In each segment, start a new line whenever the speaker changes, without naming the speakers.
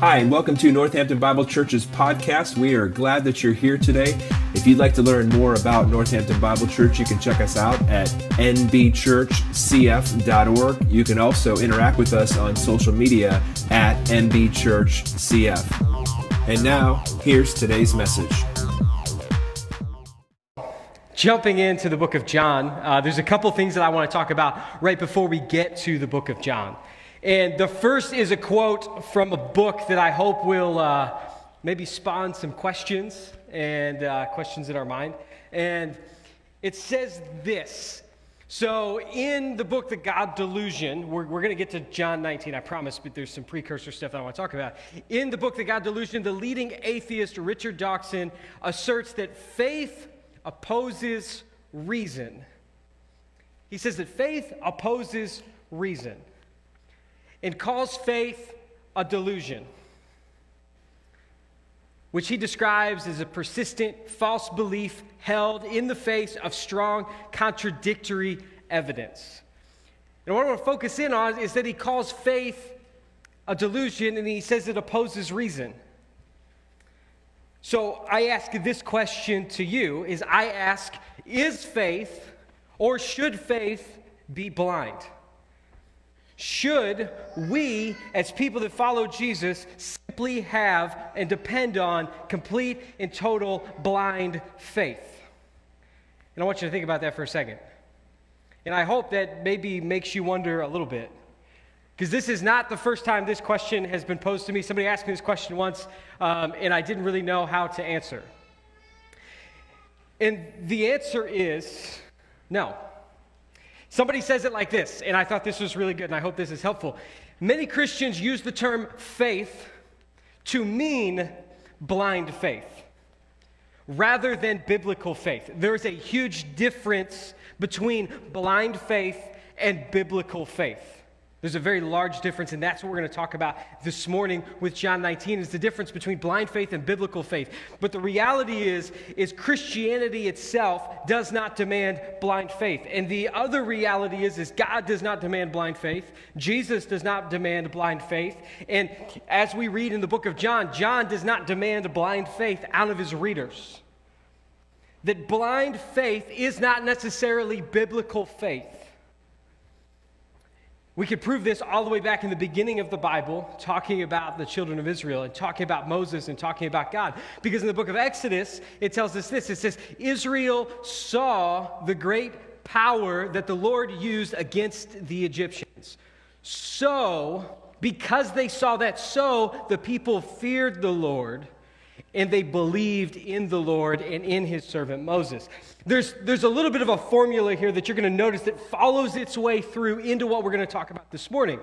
Hi, and welcome to Northampton Bible Church's podcast. We are glad that you're here today. If you'd like to learn more about Northampton Bible Church, you can check us out at nbchurchcf.org. You can also interact with us on social media at nbchurchcf. And now, here's today's message.
Jumping into the book of John, uh, there's a couple things that I want to talk about right before we get to the book of John. And the first is a quote from a book that I hope will uh, maybe spawn some questions and uh, questions in our mind. And it says this. So, in the book, The God Delusion, we're, we're going to get to John 19, I promise, but there's some precursor stuff that I want to talk about. In the book, The God Delusion, the leading atheist, Richard Dawkins, asserts that faith opposes reason. He says that faith opposes reason and calls faith a delusion, which he describes as a persistent false belief held in the face of strong contradictory evidence. And what I want to focus in on is that he calls faith a delusion and he says it opposes reason. So I ask this question to you is I ask is faith or should faith be blind? Should we, as people that follow Jesus, simply have and depend on complete and total blind faith? And I want you to think about that for a second. And I hope that maybe makes you wonder a little bit. Because this is not the first time this question has been posed to me. Somebody asked me this question once, um, and I didn't really know how to answer. And the answer is no. Somebody says it like this, and I thought this was really good, and I hope this is helpful. Many Christians use the term faith to mean blind faith rather than biblical faith. There's a huge difference between blind faith and biblical faith. There's a very large difference, and that's what we're going to talk about this morning with John 19 is the difference between blind faith and biblical faith. But the reality is, is Christianity itself does not demand blind faith. And the other reality is, is God does not demand blind faith. Jesus does not demand blind faith. And as we read in the book of John, John does not demand blind faith out of his readers. That blind faith is not necessarily biblical faith. We could prove this all the way back in the beginning of the Bible, talking about the children of Israel and talking about Moses and talking about God. Because in the book of Exodus, it tells us this it says, Israel saw the great power that the Lord used against the Egyptians. So, because they saw that, so the people feared the Lord and they believed in the Lord and in his servant Moses. There's, there's a little bit of a formula here that you're going to notice that follows its way through into what we're going to talk about this morning.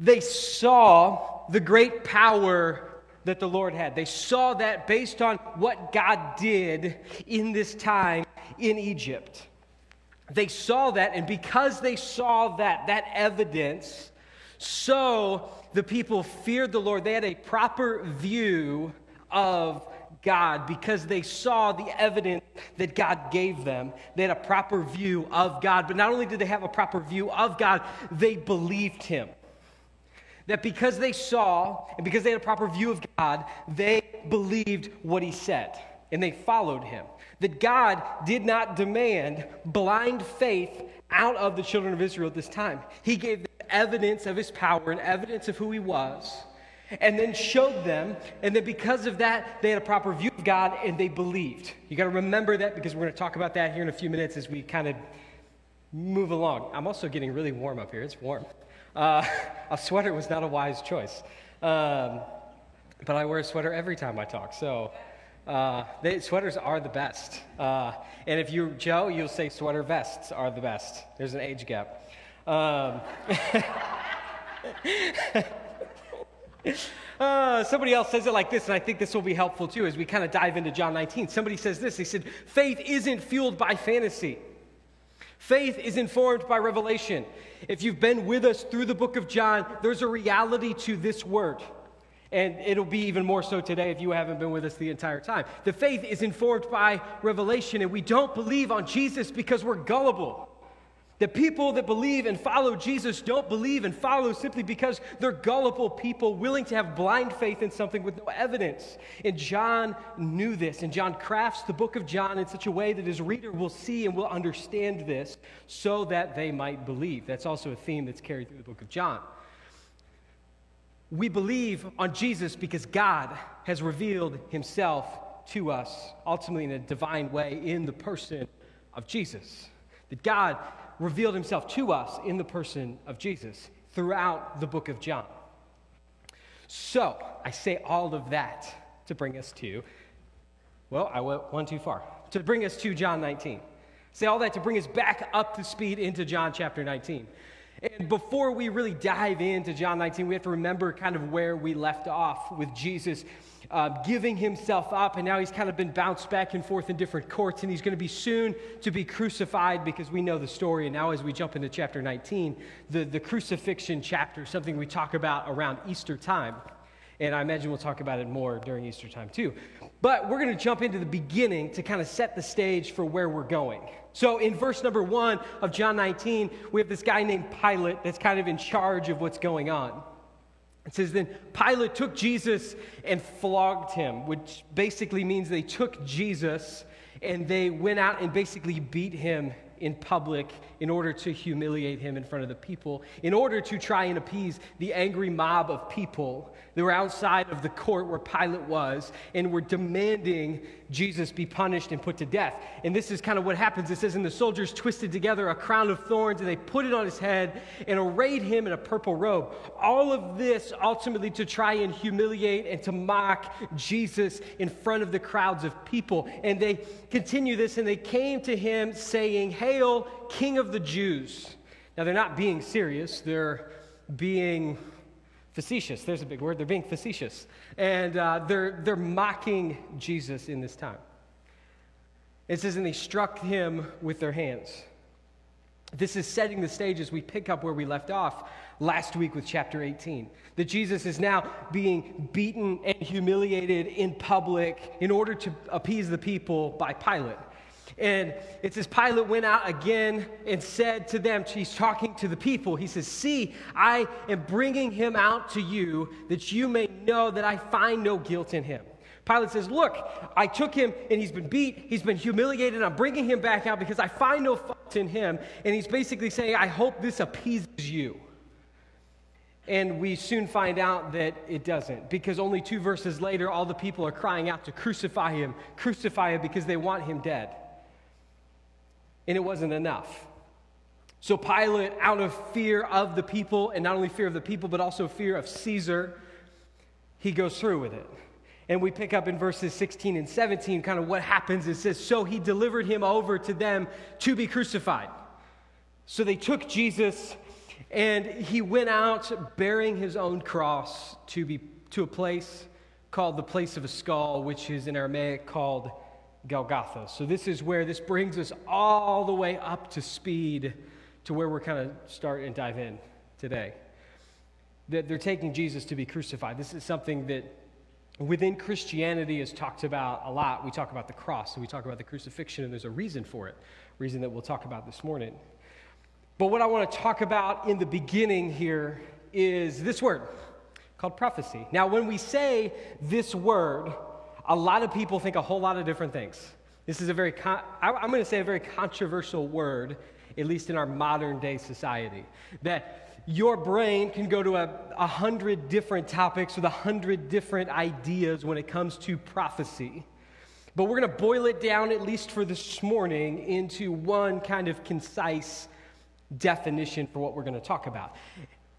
They saw the great power that the Lord had. They saw that based on what God did in this time in Egypt. They saw that, and because they saw that, that evidence, so the people feared the Lord. They had a proper view of God because they saw the evidence that God gave them. They had a proper view of God. But not only did they have a proper view of God, they believed Him. That because they saw and because they had a proper view of God, they believed what He said and they followed Him. That God did not demand blind faith out of the children of Israel at this time. He gave evidence of His power and evidence of who He was and then showed them. And then because of that, they had a proper view of God and they believed. You got to remember that because we're going to talk about that here in a few minutes as we kind of move along. I'm also getting really warm up here. It's warm. Uh, a sweater was not a wise choice. Um, but I wear a sweater every time I talk. So uh, they, sweaters are the best. Uh, and if you're Joe, you'll say sweater vests are the best. There's an age gap. Um, Uh, somebody else says it like this, and I think this will be helpful too as we kind of dive into John 19. Somebody says this they said, Faith isn't fueled by fantasy, faith is informed by revelation. If you've been with us through the book of John, there's a reality to this word. And it'll be even more so today if you haven't been with us the entire time. The faith is informed by revelation, and we don't believe on Jesus because we're gullible. That people that believe and follow Jesus don't believe and follow simply because they're gullible people willing to have blind faith in something with no evidence. And John knew this, and John crafts the book of John in such a way that his reader will see and will understand this so that they might believe. That's also a theme that's carried through the book of John. We believe on Jesus because God has revealed himself to us, ultimately in a divine way, in the person of Jesus. That God revealed himself to us in the person of Jesus throughout the book of John. So, I say all of that to bring us to, well, I went one too far, to bring us to John 19. Say all that to bring us back up to speed into John chapter 19. And before we really dive into John 19, we have to remember kind of where we left off with Jesus uh, giving himself up, and now he's kind of been bounced back and forth in different courts, and he's going to be soon to be crucified because we know the story. And now, as we jump into chapter 19, the, the crucifixion chapter, something we talk about around Easter time. And I imagine we'll talk about it more during Easter time too. But we're going to jump into the beginning to kind of set the stage for where we're going. So in verse number one of John 19, we have this guy named Pilate that's kind of in charge of what's going on. It says, Then Pilate took Jesus and flogged him, which basically means they took Jesus and they went out and basically beat him in public in order to humiliate him in front of the people, in order to try and appease the angry mob of people that were outside of the court where Pilate was and were demanding Jesus be punished and put to death. And this is kind of what happens. It says, And the soldiers twisted together a crown of thorns and they put it on his head and arrayed him in a purple robe. All of this ultimately to try and humiliate and to mock Jesus in front of the crowds of people. And they continue this and they came to him saying, Hail, King of the Jews. Now, they're not being serious, they're being facetious. There's a big word. They're being facetious. And uh, they're, they're mocking Jesus in this time. It says, and they struck him with their hands. This is setting the stage as we pick up where we left off last week with chapter 18. That Jesus is now being beaten and humiliated in public in order to appease the people by Pilate. And it says, Pilate went out again and said to them, he's talking to the people, he says, See, I am bringing him out to you that you may know that I find no guilt in him. Pilate says, Look, I took him and he's been beat, he's been humiliated, I'm bringing him back out because I find no fault in him. And he's basically saying, I hope this appeases you. And we soon find out that it doesn't, because only two verses later, all the people are crying out to crucify him, crucify him, because they want him dead and it wasn't enough. So Pilate, out of fear of the people, and not only fear of the people, but also fear of Caesar, he goes through with it. And we pick up in verses 16 and 17 kind of what happens. It says, So he delivered him over to them to be crucified. So they took Jesus and he went out bearing his own cross to, be, to a place called the place of a skull, which is in Aramaic called Golgotha. So, this is where this brings us all the way up to speed to where we're kind of start and dive in today. That they're taking Jesus to be crucified. This is something that within Christianity is talked about a lot. We talk about the cross and we talk about the crucifixion, and there's a reason for it, reason that we'll talk about this morning. But what I want to talk about in the beginning here is this word called prophecy. Now, when we say this word, a lot of people think a whole lot of different things. This is a very, con- I'm going to say a very controversial word, at least in our modern day society. That your brain can go to a, a hundred different topics with a hundred different ideas when it comes to prophecy. But we're going to boil it down, at least for this morning, into one kind of concise definition for what we're going to talk about,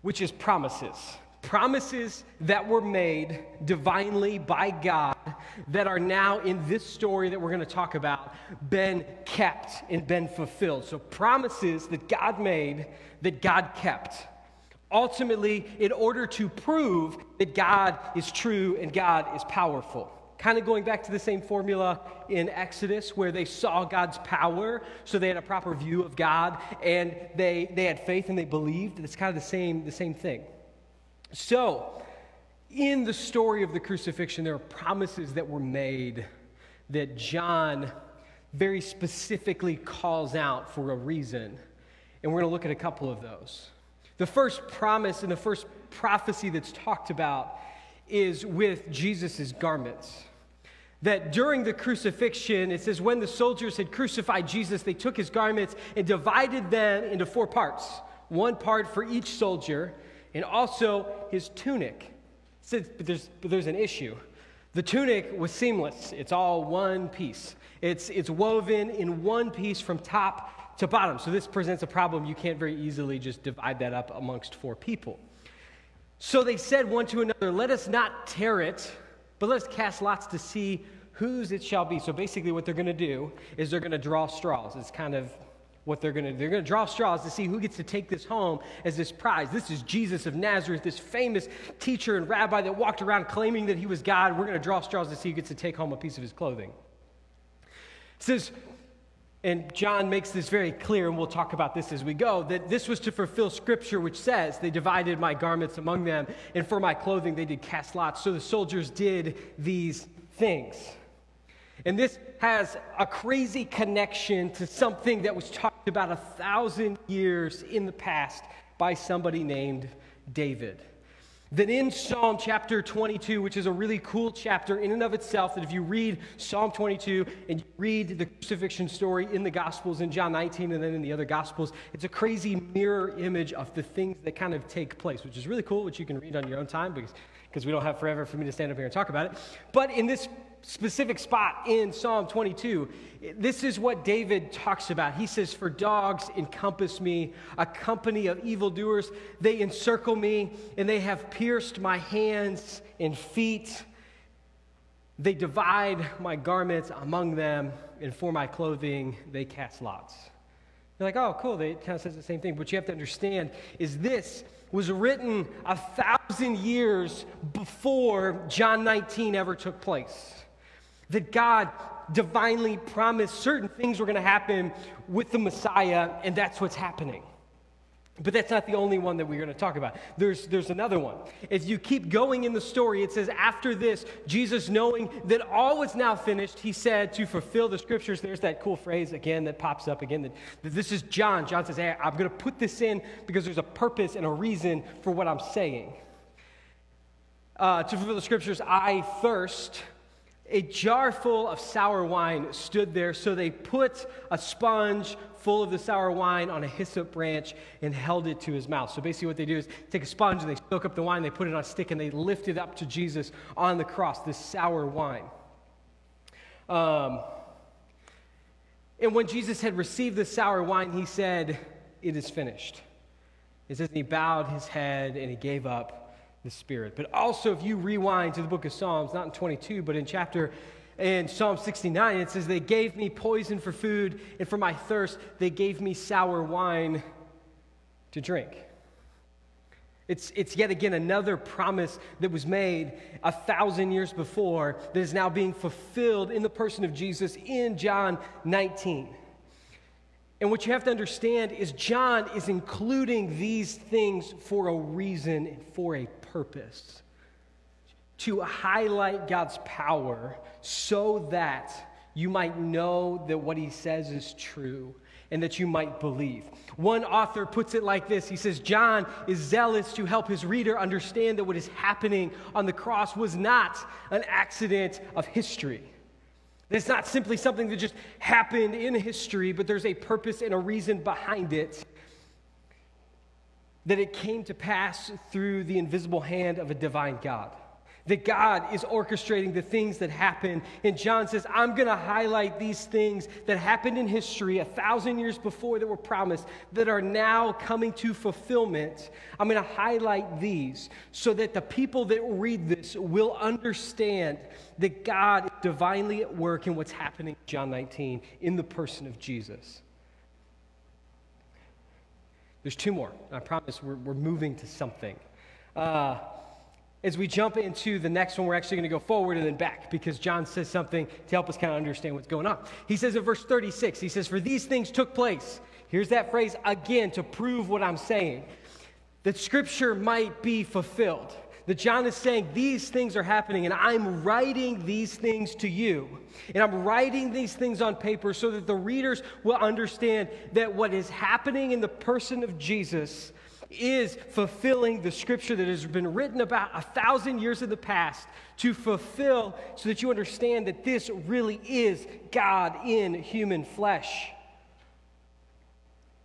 which is promises promises that were made divinely by God that are now in this story that we're going to talk about been kept and been fulfilled. So, promises that God made that God kept. Ultimately, in order to prove that God is true and God is powerful. Kind of going back to the same formula in Exodus where they saw God's power, so they had a proper view of God and they, they had faith and they believed. It's kind of the same, the same thing. So, in the story of the crucifixion, there are promises that were made that John very specifically calls out for a reason. And we're going to look at a couple of those. The first promise and the first prophecy that's talked about is with Jesus' garments. That during the crucifixion, it says, when the soldiers had crucified Jesus, they took his garments and divided them into four parts one part for each soldier, and also his tunic. Says, but there's, but there's an issue. The tunic was seamless, it's all one piece. It's, it's woven in one piece from top to bottom. So this presents a problem. You can't very easily just divide that up amongst four people. So they said one to another, Let us not tear it, but let us cast lots to see whose it shall be. So basically, what they're going to do is they're going to draw straws. It's kind of what they're going to do. They're going to draw straws to see who gets to take this home as this prize. This is Jesus of Nazareth, this famous teacher and rabbi that walked around claiming that he was God. We're going to draw straws to see who gets to take home a piece of his clothing. It says, and John makes this very clear, and we'll talk about this as we go, that this was to fulfill scripture, which says, They divided my garments among them, and for my clothing they did cast lots. So the soldiers did these things. And this has a crazy connection to something that was talked about a thousand years in the past by somebody named David Then in Psalm chapter 22, which is a really cool chapter in and of itself, that if you read Psalm 22 and you read the crucifixion story in the Gospels in John 19 and then in the other Gospels, it's a crazy mirror image of the things that kind of take place, which is really cool, which you can read on your own time because, because we don't have forever for me to stand up here and talk about it. But in this specific spot in Psalm 22, this is what David talks about. He says, For dogs encompass me, a company of evildoers. They encircle me, and they have pierced my hands and feet. They divide my garments among them, and for my clothing they cast lots. You're like, oh, cool. They kind of says the same thing. But you have to understand is this was written a thousand years before John 19 ever took place that God divinely promised certain things were going to happen with the Messiah, and that's what's happening. But that's not the only one that we're going to talk about. There's, there's another one. If you keep going in the story, it says, After this, Jesus, knowing that all was now finished, he said to fulfill the scriptures. There's that cool phrase again that pops up again that, that this is John. John says, Hey, I'm going to put this in because there's a purpose and a reason for what I'm saying. Uh, to fulfill the scriptures, I thirst. A jar full of sour wine stood there, so they put a sponge full of the sour wine on a hyssop branch and held it to his mouth. So basically, what they do is take a sponge and they soak up the wine, they put it on a stick, and they lift it up to Jesus on the cross, this sour wine. Um, and when Jesus had received the sour wine, he said, It is finished. It says, and he bowed his head and he gave up the Spirit. But also, if you rewind to the book of Psalms, not in 22, but in chapter in Psalm 69, it says, They gave me poison for food, and for my thirst, they gave me sour wine to drink. It's, it's yet again another promise that was made a thousand years before that is now being fulfilled in the person of Jesus in John 19. And what you have to understand is John is including these things for a reason and for a purpose to highlight God's power so that you might know that what he says is true and that you might believe. One author puts it like this He says, John is zealous to help his reader understand that what is happening on the cross was not an accident of history. It's not simply something that just happened in history, but there's a purpose and a reason behind it that it came to pass through the invisible hand of a divine God. That God is orchestrating the things that happen. And John says, I'm going to highlight these things that happened in history a thousand years before that were promised that are now coming to fulfillment. I'm going to highlight these so that the people that read this will understand that God is divinely at work in what's happening in John 19 in the person of Jesus. There's two more. I promise we're, we're moving to something. Uh, as we jump into the next one, we're actually going to go forward and then back because John says something to help us kind of understand what's going on. He says in verse 36, he says, For these things took place. Here's that phrase again to prove what I'm saying that scripture might be fulfilled. That John is saying, These things are happening, and I'm writing these things to you. And I'm writing these things on paper so that the readers will understand that what is happening in the person of Jesus is fulfilling the scripture that has been written about a thousand years in the past to fulfill so that you understand that this really is God in human flesh.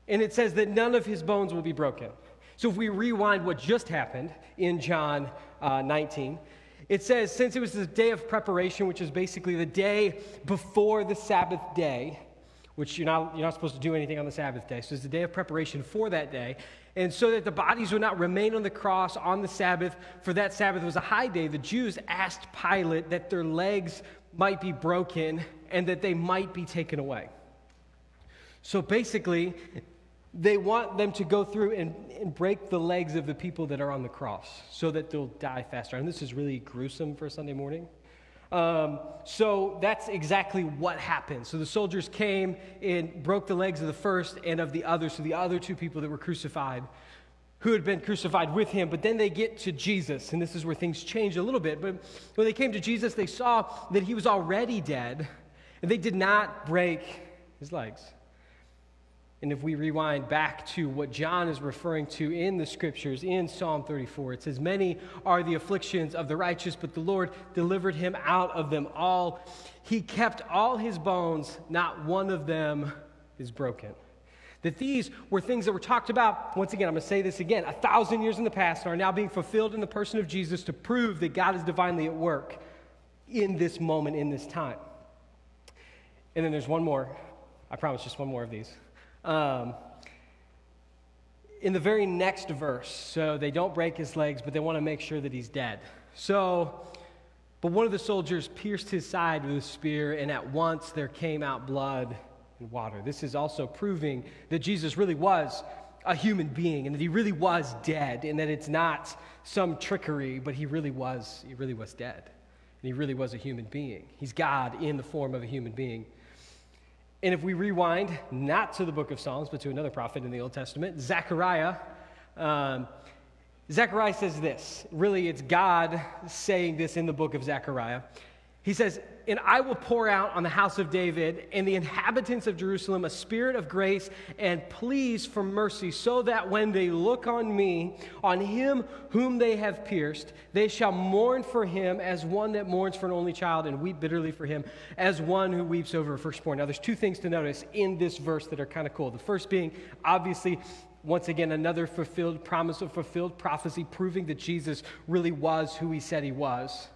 And it says that none of his bones will be broken. So if we rewind what just happened in John uh, 19, it says, since it was the day of preparation, which is basically the day before the Sabbath day, which you're not, you're not supposed to do anything on the Sabbath day. So it's the day of preparation for that day. And so that the bodies would not remain on the cross on the Sabbath, for that Sabbath was a high day, the Jews asked Pilate that their legs might be broken and that they might be taken away. So basically, they want them to go through and, and break the legs of the people that are on the cross so that they'll die faster. And this is really gruesome for Sunday morning. Um, so that's exactly what happened. So the soldiers came and broke the legs of the first and of the other, so the other two people that were crucified, who had been crucified with him. But then they get to Jesus, and this is where things change a little bit. But when they came to Jesus, they saw that he was already dead, and they did not break his legs. And if we rewind back to what John is referring to in the scriptures in Psalm 34, it says, Many are the afflictions of the righteous, but the Lord delivered him out of them all. He kept all his bones, not one of them is broken. That these were things that were talked about, once again, I'm going to say this again, a thousand years in the past are now being fulfilled in the person of Jesus to prove that God is divinely at work in this moment, in this time. And then there's one more. I promise, just one more of these. Um, in the very next verse, so they don't break his legs, but they want to make sure that he's dead. So, but one of the soldiers pierced his side with a spear, and at once there came out blood and water. This is also proving that Jesus really was a human being and that he really was dead, and that it's not some trickery, but he really was, he really was dead. And he really was a human being. He's God in the form of a human being. And if we rewind, not to the book of Psalms, but to another prophet in the Old Testament, Zechariah, um, Zechariah says this. Really, it's God saying this in the book of Zechariah. He says, And I will pour out on the house of David and the inhabitants of Jerusalem a spirit of grace and pleas for mercy, so that when they look on me, on him whom they have pierced, they shall mourn for him as one that mourns for an only child and weep bitterly for him as one who weeps over a firstborn. Now, there's two things to notice in this verse that are kind of cool. The first being, obviously, once again, another fulfilled promise of fulfilled prophecy, proving that Jesus really was who he said he was.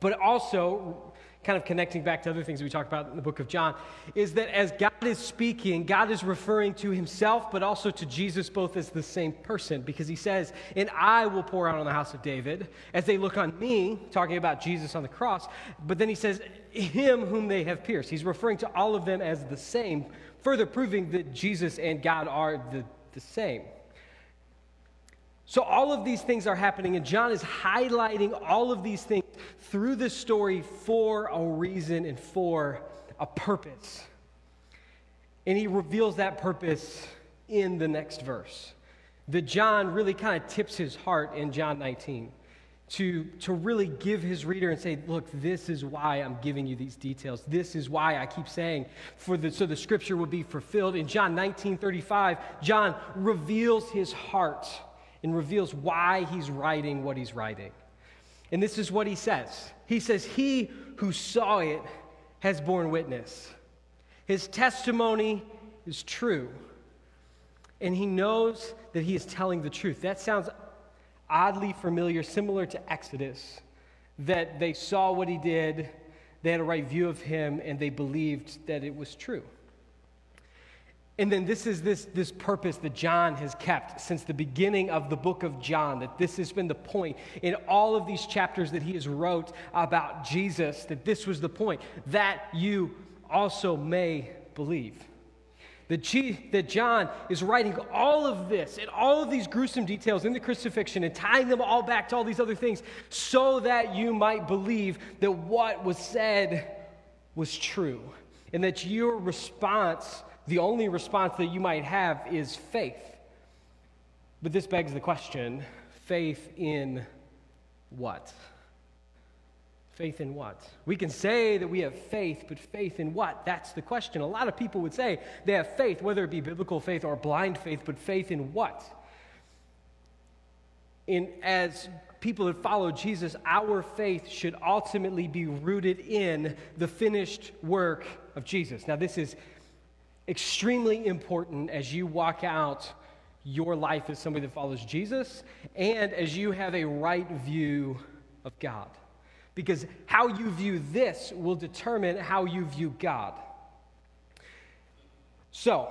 But also, kind of connecting back to other things we talked about in the book of John, is that as God is speaking, God is referring to himself, but also to Jesus both as the same person, because he says, And I will pour out on the house of David, as they look on me, talking about Jesus on the cross. But then he says, Him whom they have pierced. He's referring to all of them as the same, further proving that Jesus and God are the, the same. So, all of these things are happening, and John is highlighting all of these things through this story for a reason and for a purpose. And he reveals that purpose in the next verse. That John really kind of tips his heart in John 19 to, to really give his reader and say, look, this is why I'm giving you these details. This is why I keep saying, for the, so the scripture will be fulfilled. In John 19 35, John reveals his heart and reveals why he's writing what he's writing. And this is what he says He says, He who saw it has borne witness. His testimony is true. And he knows that he is telling the truth. That sounds oddly familiar, similar to Exodus, that they saw what he did, they had a right view of him, and they believed that it was true. And then this is this, this purpose that John has kept since the beginning of the book of John, that this has been the point in all of these chapters that he has wrote about Jesus, that this was the point, that you also may believe. That, that John is writing all of this and all of these gruesome details in the crucifixion and tying them all back to all these other things so that you might believe that what was said was true and that your response the only response that you might have is faith. But this begs the question faith in what? Faith in what? We can say that we have faith, but faith in what? That's the question. A lot of people would say they have faith, whether it be biblical faith or blind faith, but faith in what? In, as people that follow Jesus, our faith should ultimately be rooted in the finished work of Jesus. Now, this is extremely important as you walk out your life as somebody that follows Jesus and as you have a right view of God because how you view this will determine how you view God. So,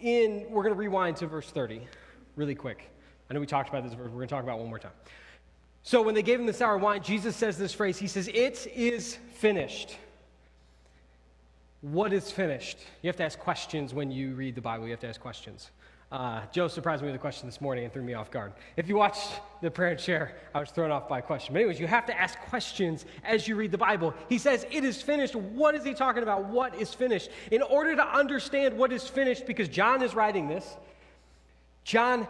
in we're going to rewind to verse 30 really quick. I know we talked about this verse, we're going to talk about one more time. So, when they gave him the sour wine, Jesus says this phrase He says, It is finished. What is finished? You have to ask questions when you read the Bible, you have to ask questions. Uh, Joe surprised me with a question this morning and threw me off guard. If you watched the prayer and share, I was thrown off by a question. But, anyways, you have to ask questions as you read the Bible. He says, It is finished. What is he talking about? What is finished? In order to understand what is finished, because John is writing this, John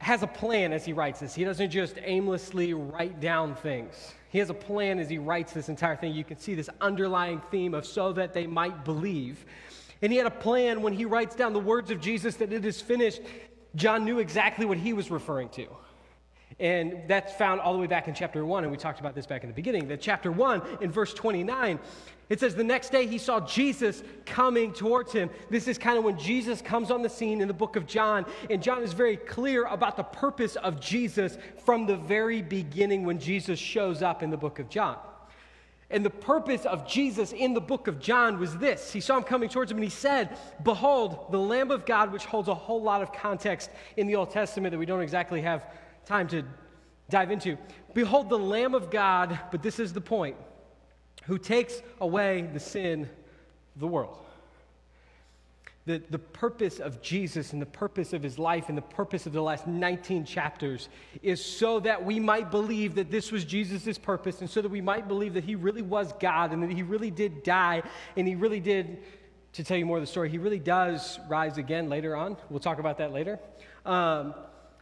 has a plan as he writes this. He doesn't just aimlessly write down things. He has a plan as he writes this entire thing. You can see this underlying theme of so that they might believe. And he had a plan when he writes down the words of Jesus that it is finished. John knew exactly what he was referring to. And that's found all the way back in chapter 1, and we talked about this back in the beginning. That chapter 1, in verse 29, it says, The next day he saw Jesus coming towards him. This is kind of when Jesus comes on the scene in the book of John. And John is very clear about the purpose of Jesus from the very beginning when Jesus shows up in the book of John. And the purpose of Jesus in the book of John was this. He saw him coming towards him and he said, Behold, the Lamb of God, which holds a whole lot of context in the Old Testament that we don't exactly have time to dive into. Behold, the Lamb of God, but this is the point, who takes away the sin of the world the, the purpose of Jesus and the purpose of his life and the purpose of the last 19 chapters is so that we might believe that this was Jesus' purpose and so that we might believe that he really was God and that he really did die and he really did, to tell you more of the story, he really does rise again later on. We'll talk about that later. Um,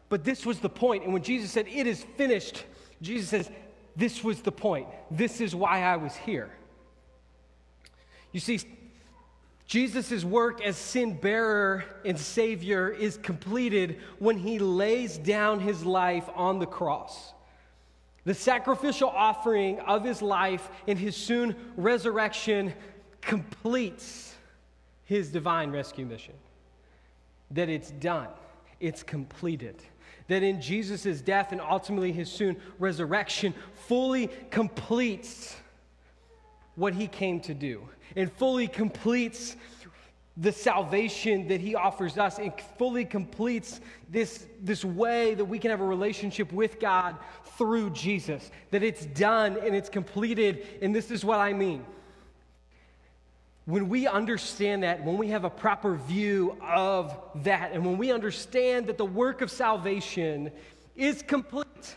but this was the point. And when Jesus said, It is finished, Jesus says, This was the point. This is why I was here. You see, Jesus' work as sin bearer and Savior is completed when he lays down his life on the cross. The sacrificial offering of his life and his soon resurrection completes his divine rescue mission. That it's done, it's completed. That in Jesus' death and ultimately his soon resurrection fully completes what he came to do and fully completes the salvation that he offers us and fully completes this, this way that we can have a relationship with God through Jesus. That it's done and it's completed, and this is what I mean. When we understand that, when we have a proper view of that, and when we understand that the work of salvation is complete,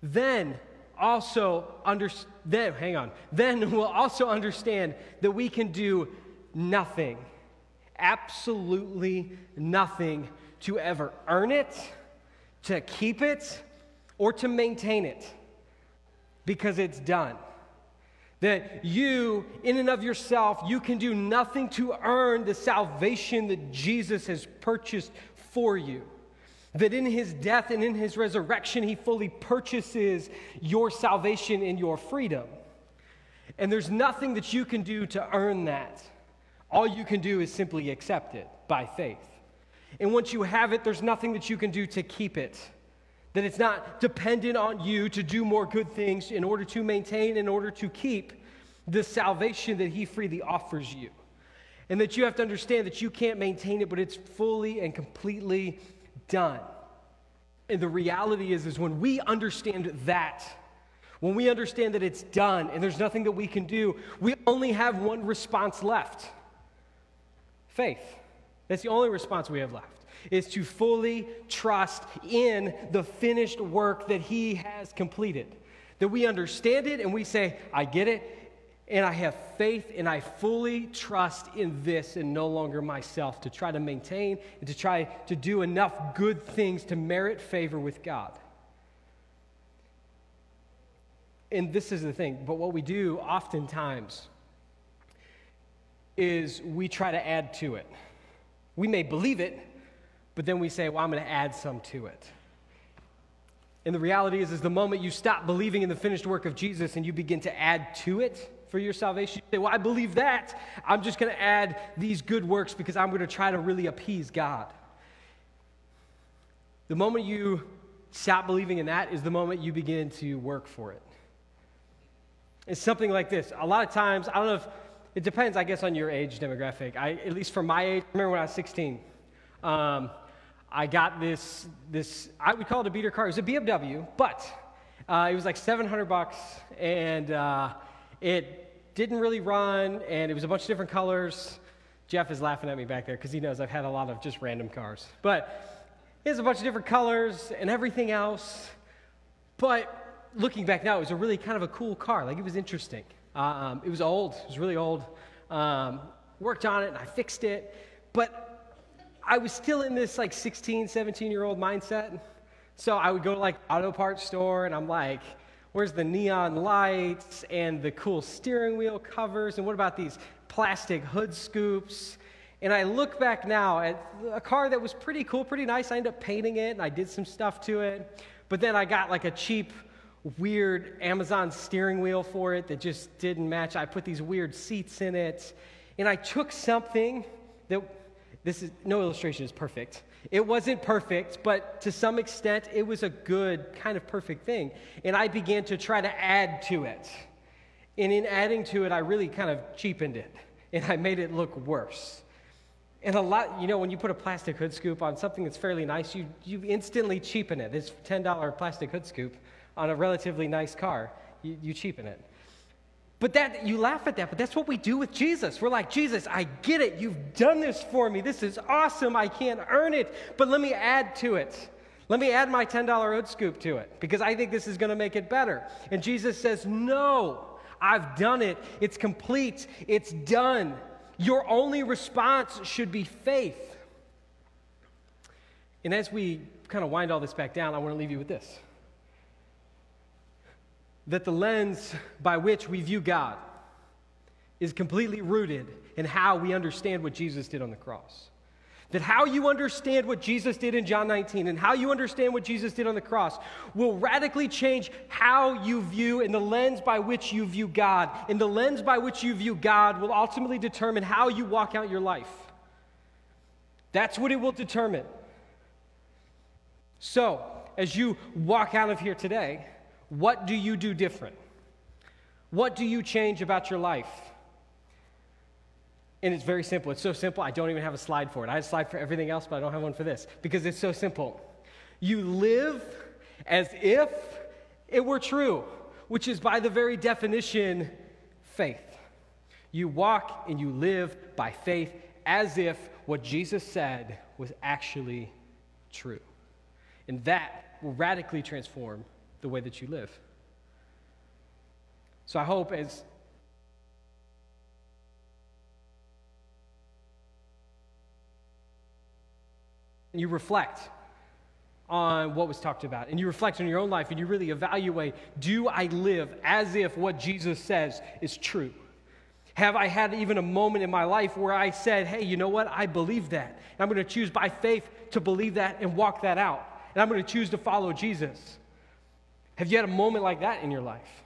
then also understand, then, hang on, then we'll also understand that we can do nothing, absolutely nothing to ever earn it, to keep it, or to maintain it because it's done. That you, in and of yourself, you can do nothing to earn the salvation that Jesus has purchased for you. That in his death and in his resurrection, he fully purchases your salvation and your freedom. And there's nothing that you can do to earn that. All you can do is simply accept it by faith. And once you have it, there's nothing that you can do to keep it. That it's not dependent on you to do more good things in order to maintain, in order to keep the salvation that He freely offers you. And that you have to understand that you can't maintain it, but it's fully and completely done. And the reality is, is when we understand that, when we understand that it's done and there's nothing that we can do, we only have one response left faith. That's the only response we have left, is to fully trust in the finished work that He has completed. That we understand it and we say, I get it, and I have faith and I fully trust in this and no longer myself to try to maintain and to try to do enough good things to merit favor with God. and this is the thing, but what we do oftentimes is we try to add to it. We may believe it, but then we say, well, I'm going to add some to it. And the reality is, is the moment you stop believing in the finished work of Jesus and you begin to add to it for your salvation, you say, well, I believe that. I'm just going to add these good works because I'm going to try to really appease God. The moment you stop believing in that is the moment you begin to work for it. It's something like this. A lot of times, I don't know if it depends, I guess, on your age demographic. I, at least for my age, I remember when I was 16. Um, I got this, this, I would call it a beater car. It was a BMW, but uh, it was like 700 bucks, and uh, it didn't really run, and it was a bunch of different colors. Jeff is laughing at me back there because he knows I've had a lot of just random cars. But it has a bunch of different colors and everything else. But looking back now, it was a really kind of a cool car. Like it was interesting. Uh, um, it was old, it was really old. Um, worked on it and I fixed it. But I was still in this like 16, 17 year old mindset. So I would go to like auto parts store and I'm like, where's the neon lights and the cool steering wheel covers? And what about these plastic hood scoops? And I look back now at a car that was pretty cool, pretty nice. I ended up painting it and I did some stuff to it. But then I got like a cheap, weird Amazon steering wheel for it that just didn't match. I put these weird seats in it. And I took something that this is no illustration is perfect. It wasn't perfect, but to some extent, it was a good, kind of perfect thing. And I began to try to add to it. And in adding to it, I really kind of cheapened it, and I made it look worse. And a lot, you know, when you put a plastic hood scoop on something that's fairly nice, you, you instantly cheapen it. This $10 plastic hood scoop on a relatively nice car, you, you cheapen it. But that you laugh at that, but that's what we do with Jesus. We're like, Jesus, I get it. You've done this for me. This is awesome. I can't earn it, but let me add to it. Let me add my $10 hood scoop to it because I think this is going to make it better. And Jesus says, No, I've done it. It's complete. It's done. Your only response should be faith. And as we kind of wind all this back down, I want to leave you with this that the lens by which we view God is completely rooted in how we understand what Jesus did on the cross. That how you understand what Jesus did in John 19 and how you understand what Jesus did on the cross will radically change how you view and the lens by which you view God. And the lens by which you view God will ultimately determine how you walk out your life. That's what it will determine. So, as you walk out of here today, what do you do different? What do you change about your life? And it's very simple. It's so simple, I don't even have a slide for it. I have a slide for everything else, but I don't have one for this because it's so simple. You live as if it were true, which is by the very definition, faith. You walk and you live by faith as if what Jesus said was actually true. And that will radically transform the way that you live. So I hope as you reflect on what was talked about and you reflect on your own life and you really evaluate do I live as if what Jesus says is true? Have I had even a moment in my life where I said, hey, you know what? I believe that. And I'm going to choose by faith to believe that and walk that out. And I'm going to choose to follow Jesus. Have you had a moment like that in your life?